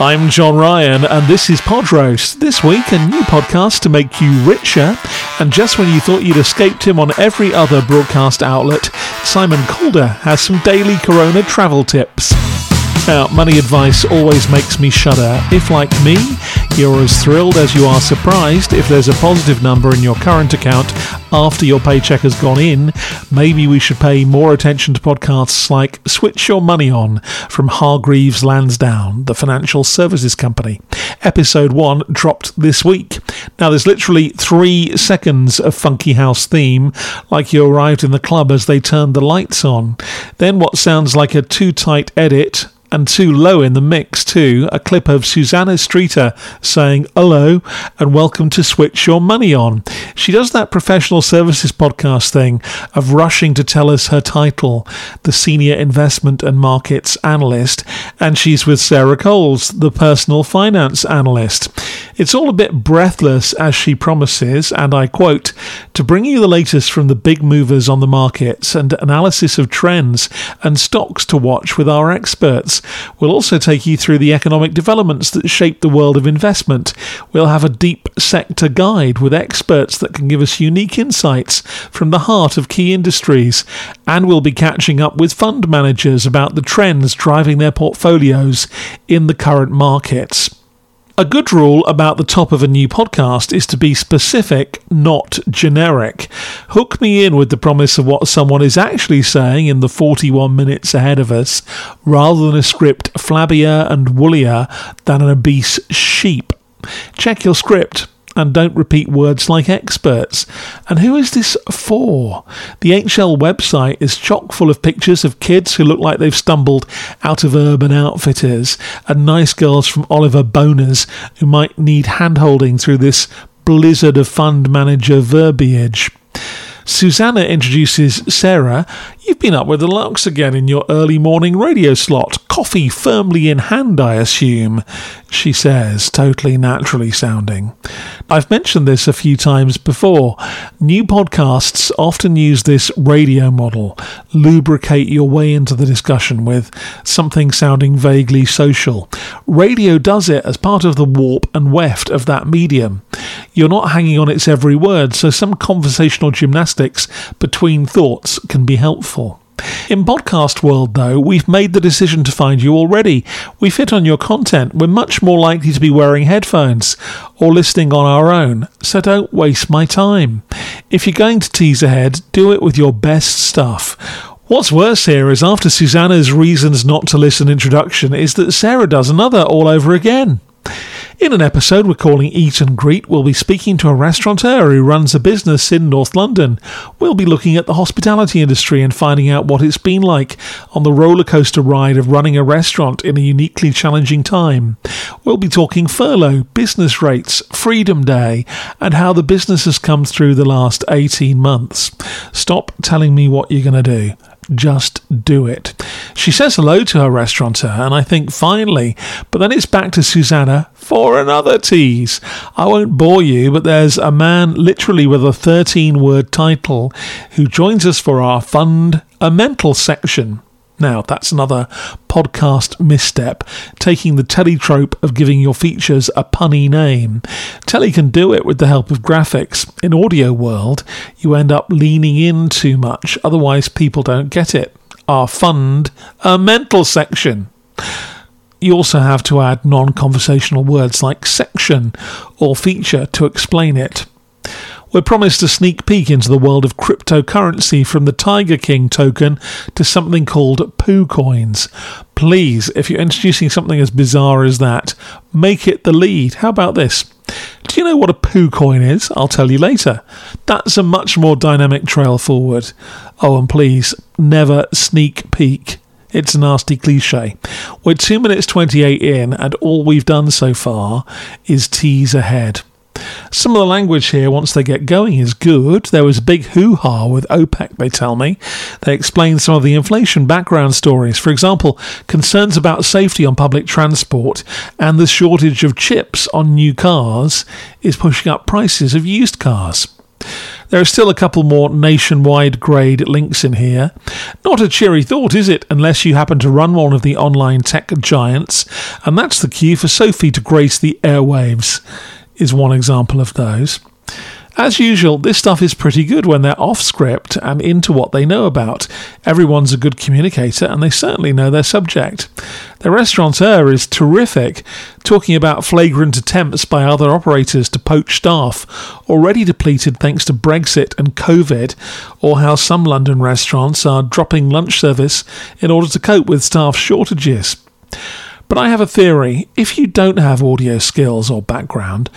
I'm John Ryan, and this is Podroast. This week, a new podcast to make you richer. And just when you thought you'd escaped him on every other broadcast outlet, Simon Calder has some daily Corona travel tips. Now, money advice always makes me shudder. If, like me, you're as thrilled as you are surprised if there's a positive number in your current account after your paycheck has gone in, maybe we should pay more attention to podcasts like Switch Your Money On from Hargreaves Lansdown, the financial services company. Episode 1 dropped this week. Now, there's literally three seconds of Funky House theme, like you arrived in the club as they turned the lights on. Then what sounds like a too tight edit and too low in the mix too, a clip of Susannah Streeter saying hello and welcome to Switch Your Money On. She does that professional services podcast thing of rushing to tell us her title, the Senior Investment and Markets Analyst, and she's with Sarah Coles, the Personal Finance Analyst. It's all a bit breathless as she promises, and I quote, to bring you the latest from the big movers on the markets and analysis of trends and stocks to watch with our experts. We'll also take you through the economic developments that shape the world of investment. We'll have a deep sector guide with experts that can give us unique insights from the heart of key industries. And we'll be catching up with fund managers about the trends driving their portfolios in the current markets. A good rule about the top of a new podcast is to be specific, not generic. Hook me in with the promise of what someone is actually saying in the 41 minutes ahead of us, rather than a script flabbier and woollier than an obese sheep. Check your script and don't repeat words like experts. And who is this for? The HL website is chock full of pictures of kids who look like they've stumbled out of Urban Outfitters and nice girls from Oliver Bonas who might need handholding through this blizzard of fund manager verbiage. Susannah introduces Sarah. You've been up with the larks again in your early morning radio slot. Coffee firmly in hand, I assume, she says, totally naturally sounding. I've mentioned this a few times before. New podcasts often use this radio model, lubricate your way into the discussion with something sounding vaguely social. Radio does it as part of the warp and weft of that medium. You're not hanging on its every word, so some conversational gymnastics between thoughts can be helpful. In podcast world though, we've made the decision to find you already. We fit on your content. We're much more likely to be wearing headphones or listening on our own, so don't waste my time. If you're going to tease ahead, do it with your best stuff. What's worse here is after Susannah's reasons not to listen introduction is that Sarah does another all over again. In an episode we're calling Eat and Greet, we'll be speaking to a restaurateur who runs a business in North London. We'll be looking at the hospitality industry and finding out what it's been like on the roller coaster ride of running a restaurant in a uniquely challenging time. We'll be talking furlough, business rates, Freedom Day, and how the business has come through the last 18 months. Stop telling me what you're going to do just do it. She says hello to her restaurateur, and I think finally, but then it's back to Susannah for another tease. I won't bore you, but there's a man literally with a 13 word title who joins us for our fund a mental section. Now, that's another podcast misstep, taking the telly trope of giving your features a punny name. Telly can do it with the help of graphics. In audio world, you end up leaning in too much, otherwise people don't get it. Our fund, a mental section. You also have to add non conversational words like section or feature to explain it. We're promised a sneak peek into the world of cryptocurrency from the Tiger King token to something called Poo Coins. Please, if you're introducing something as bizarre as that, make it the lead. How about this? Do you know what a poo coin is? I'll tell you later. That's a much more dynamic trail forward. Oh, and please, never sneak peek It's a nasty cliche. We're 2 minutes 28 in, and all we've done so far is tease ahead. Some of the language here, once they get going, is good. There was a big hoo ha with OPEC, they tell me. They explain some of the inflation background stories. For example, concerns about safety on public transport and the shortage of chips on new cars is pushing up prices of used cars. There are still a couple more nationwide grade links in here. Not a cheery thought, is it, unless you happen to run one of the online tech giants, and that's the cue for Sophie to grace the airwaves is one example of those. As usual, this stuff is pretty good when they're off script and into what they know about. Everyone's a good communicator and they certainly know their subject. The restaurateur is terrific, talking about flagrant attempts by other operators to poach staff, already depleted thanks to Brexit and COVID, or how some London restaurants are dropping lunch service in order to cope with staff shortages. But I have a theory if you don't have audio skills or background,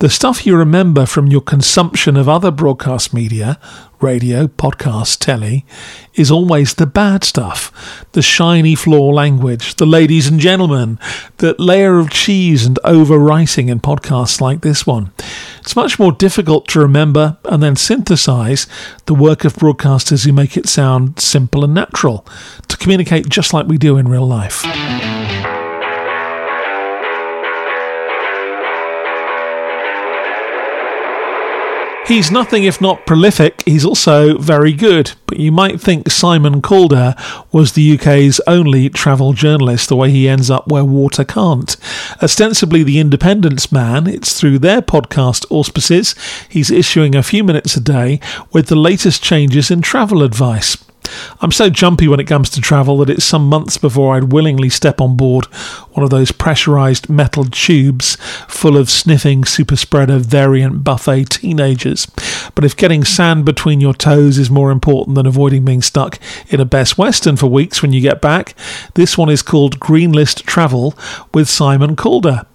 the stuff you remember from your consumption of other broadcast media, radio, podcast, telly, is always the bad stuff. The shiny floor language, the ladies and gentlemen, the layer of cheese and overwriting in podcasts like this one. It's much more difficult to remember and then synthesize the work of broadcasters who make it sound simple and natural, to communicate just like we do in real life. He's nothing if not prolific, he's also very good. But you might think Simon Calder was the UK's only travel journalist, the way he ends up where water can't. Ostensibly the Independent's man, it's through their podcast auspices he's issuing a few minutes a day with the latest changes in travel advice. I'm so jumpy when it comes to travel that it's some months before I'd willingly step on board one of those pressurized metal tubes full of sniffing super spreader variant buffet teenagers. But if getting sand between your toes is more important than avoiding being stuck in a Best Western for weeks when you get back, this one is called Green List Travel with Simon Calder.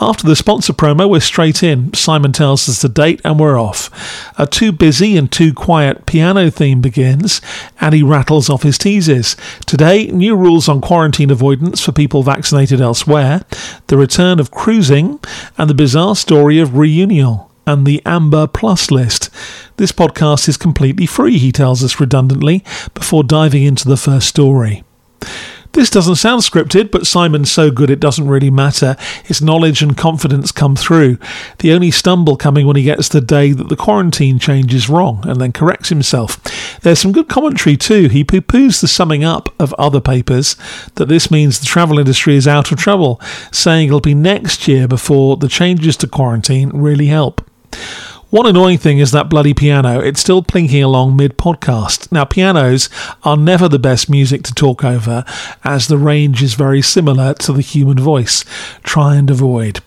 After the sponsor promo, we're straight in. Simon tells us the date and we're off. A too busy and too quiet piano theme begins, and he rattles off his teases. Today, new rules on quarantine avoidance for people vaccinated elsewhere, the return of cruising, and the bizarre story of Reunion and the Amber Plus list. This podcast is completely free, he tells us redundantly, before diving into the first story. This doesn't sound scripted, but Simon's so good it doesn't really matter. His knowledge and confidence come through. The only stumble coming when he gets the day that the quarantine change is wrong and then corrects himself. There's some good commentary too. He poo poos the summing up of other papers that this means the travel industry is out of trouble, saying it'll be next year before the changes to quarantine really help. One annoying thing is that bloody piano. It's still plinking along mid podcast. Now, pianos are never the best music to talk over, as the range is very similar to the human voice. Try and avoid.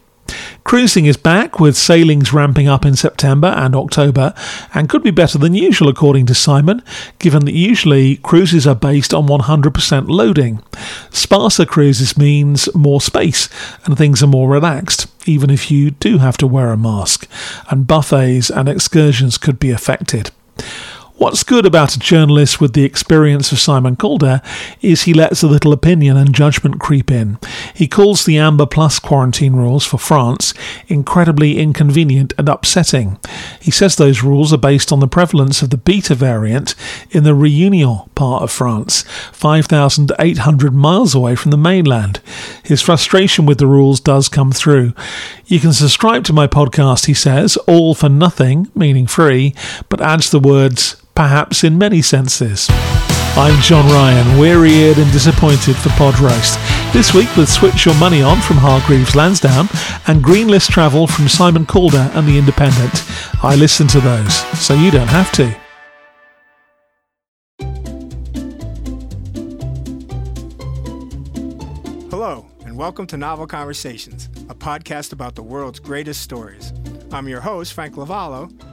Cruising is back with sailings ramping up in September and October and could be better than usual according to Simon, given that usually cruises are based on 100% loading. Sparser cruises means more space and things are more relaxed, even if you do have to wear a mask, and buffets and excursions could be affected. What's good about a journalist with the experience of Simon Calder is he lets a little opinion and judgment creep in. He calls the Amber Plus quarantine rules for France incredibly inconvenient and upsetting. He says those rules are based on the prevalence of the beta variant in the Réunion part of France, 5,800 miles away from the mainland. His frustration with the rules does come through. You can subscribe to my podcast, he says, all for nothing, meaning free, but adds the words perhaps in many senses. I'm John Ryan, weary eared and disappointed for Pod Roast. This week with Switch Your Money On from Hargreaves Lansdown and Green List Travel from Simon Calder and The Independent. I listen to those, so you don't have to. Hello, and welcome to Novel Conversations, a podcast about the world's greatest stories. I'm your host, Frank Lavallo,